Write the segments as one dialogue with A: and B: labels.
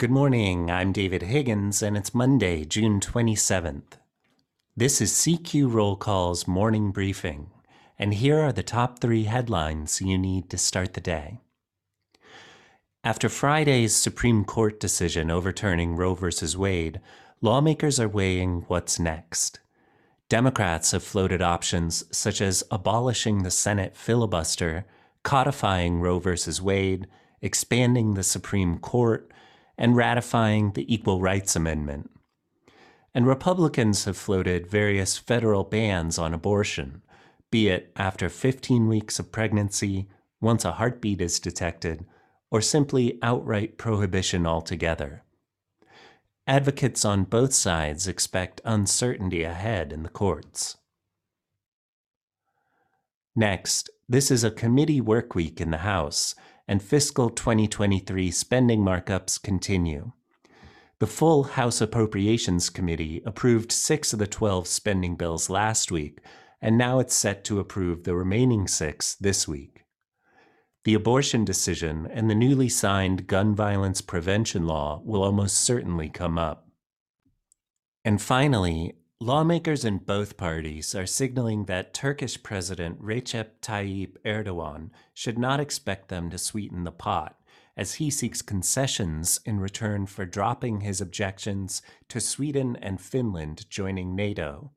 A: Good morning. I'm David Higgins, and it's Monday, June 27th. This is CQ Roll Call's morning briefing, and here are the top three headlines you need to start the day. After Friday's Supreme Court decision overturning Roe v. Wade, lawmakers are weighing what's next. Democrats have floated options such as abolishing the Senate filibuster, codifying Roe v. Wade, expanding the Supreme Court, and ratifying the Equal Rights Amendment. And Republicans have floated various federal bans on abortion, be it after 15 weeks of pregnancy, once a heartbeat is detected, or simply outright prohibition altogether. Advocates on both sides expect uncertainty ahead in the courts. Next, this is a committee work week in the House, and fiscal 2023 spending markups continue. The full House Appropriations Committee approved six of the 12 spending bills last week, and now it's set to approve the remaining six this week. The abortion decision and the newly signed gun violence prevention law will almost certainly come up. And finally, Lawmakers in both parties are signaling that Turkish President Recep Tayyip Erdogan should not expect them to sweeten the pot, as he seeks concessions in return for dropping his objections to Sweden and Finland joining NATO.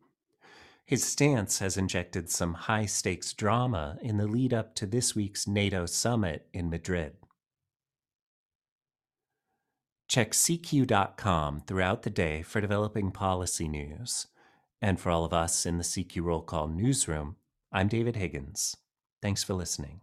A: His stance has injected some high stakes drama in the lead up to this week's NATO summit in Madrid. Check CQ.com throughout the day for developing policy news. And for all of us in the CQ Roll Call newsroom, I'm David Higgins. Thanks for listening.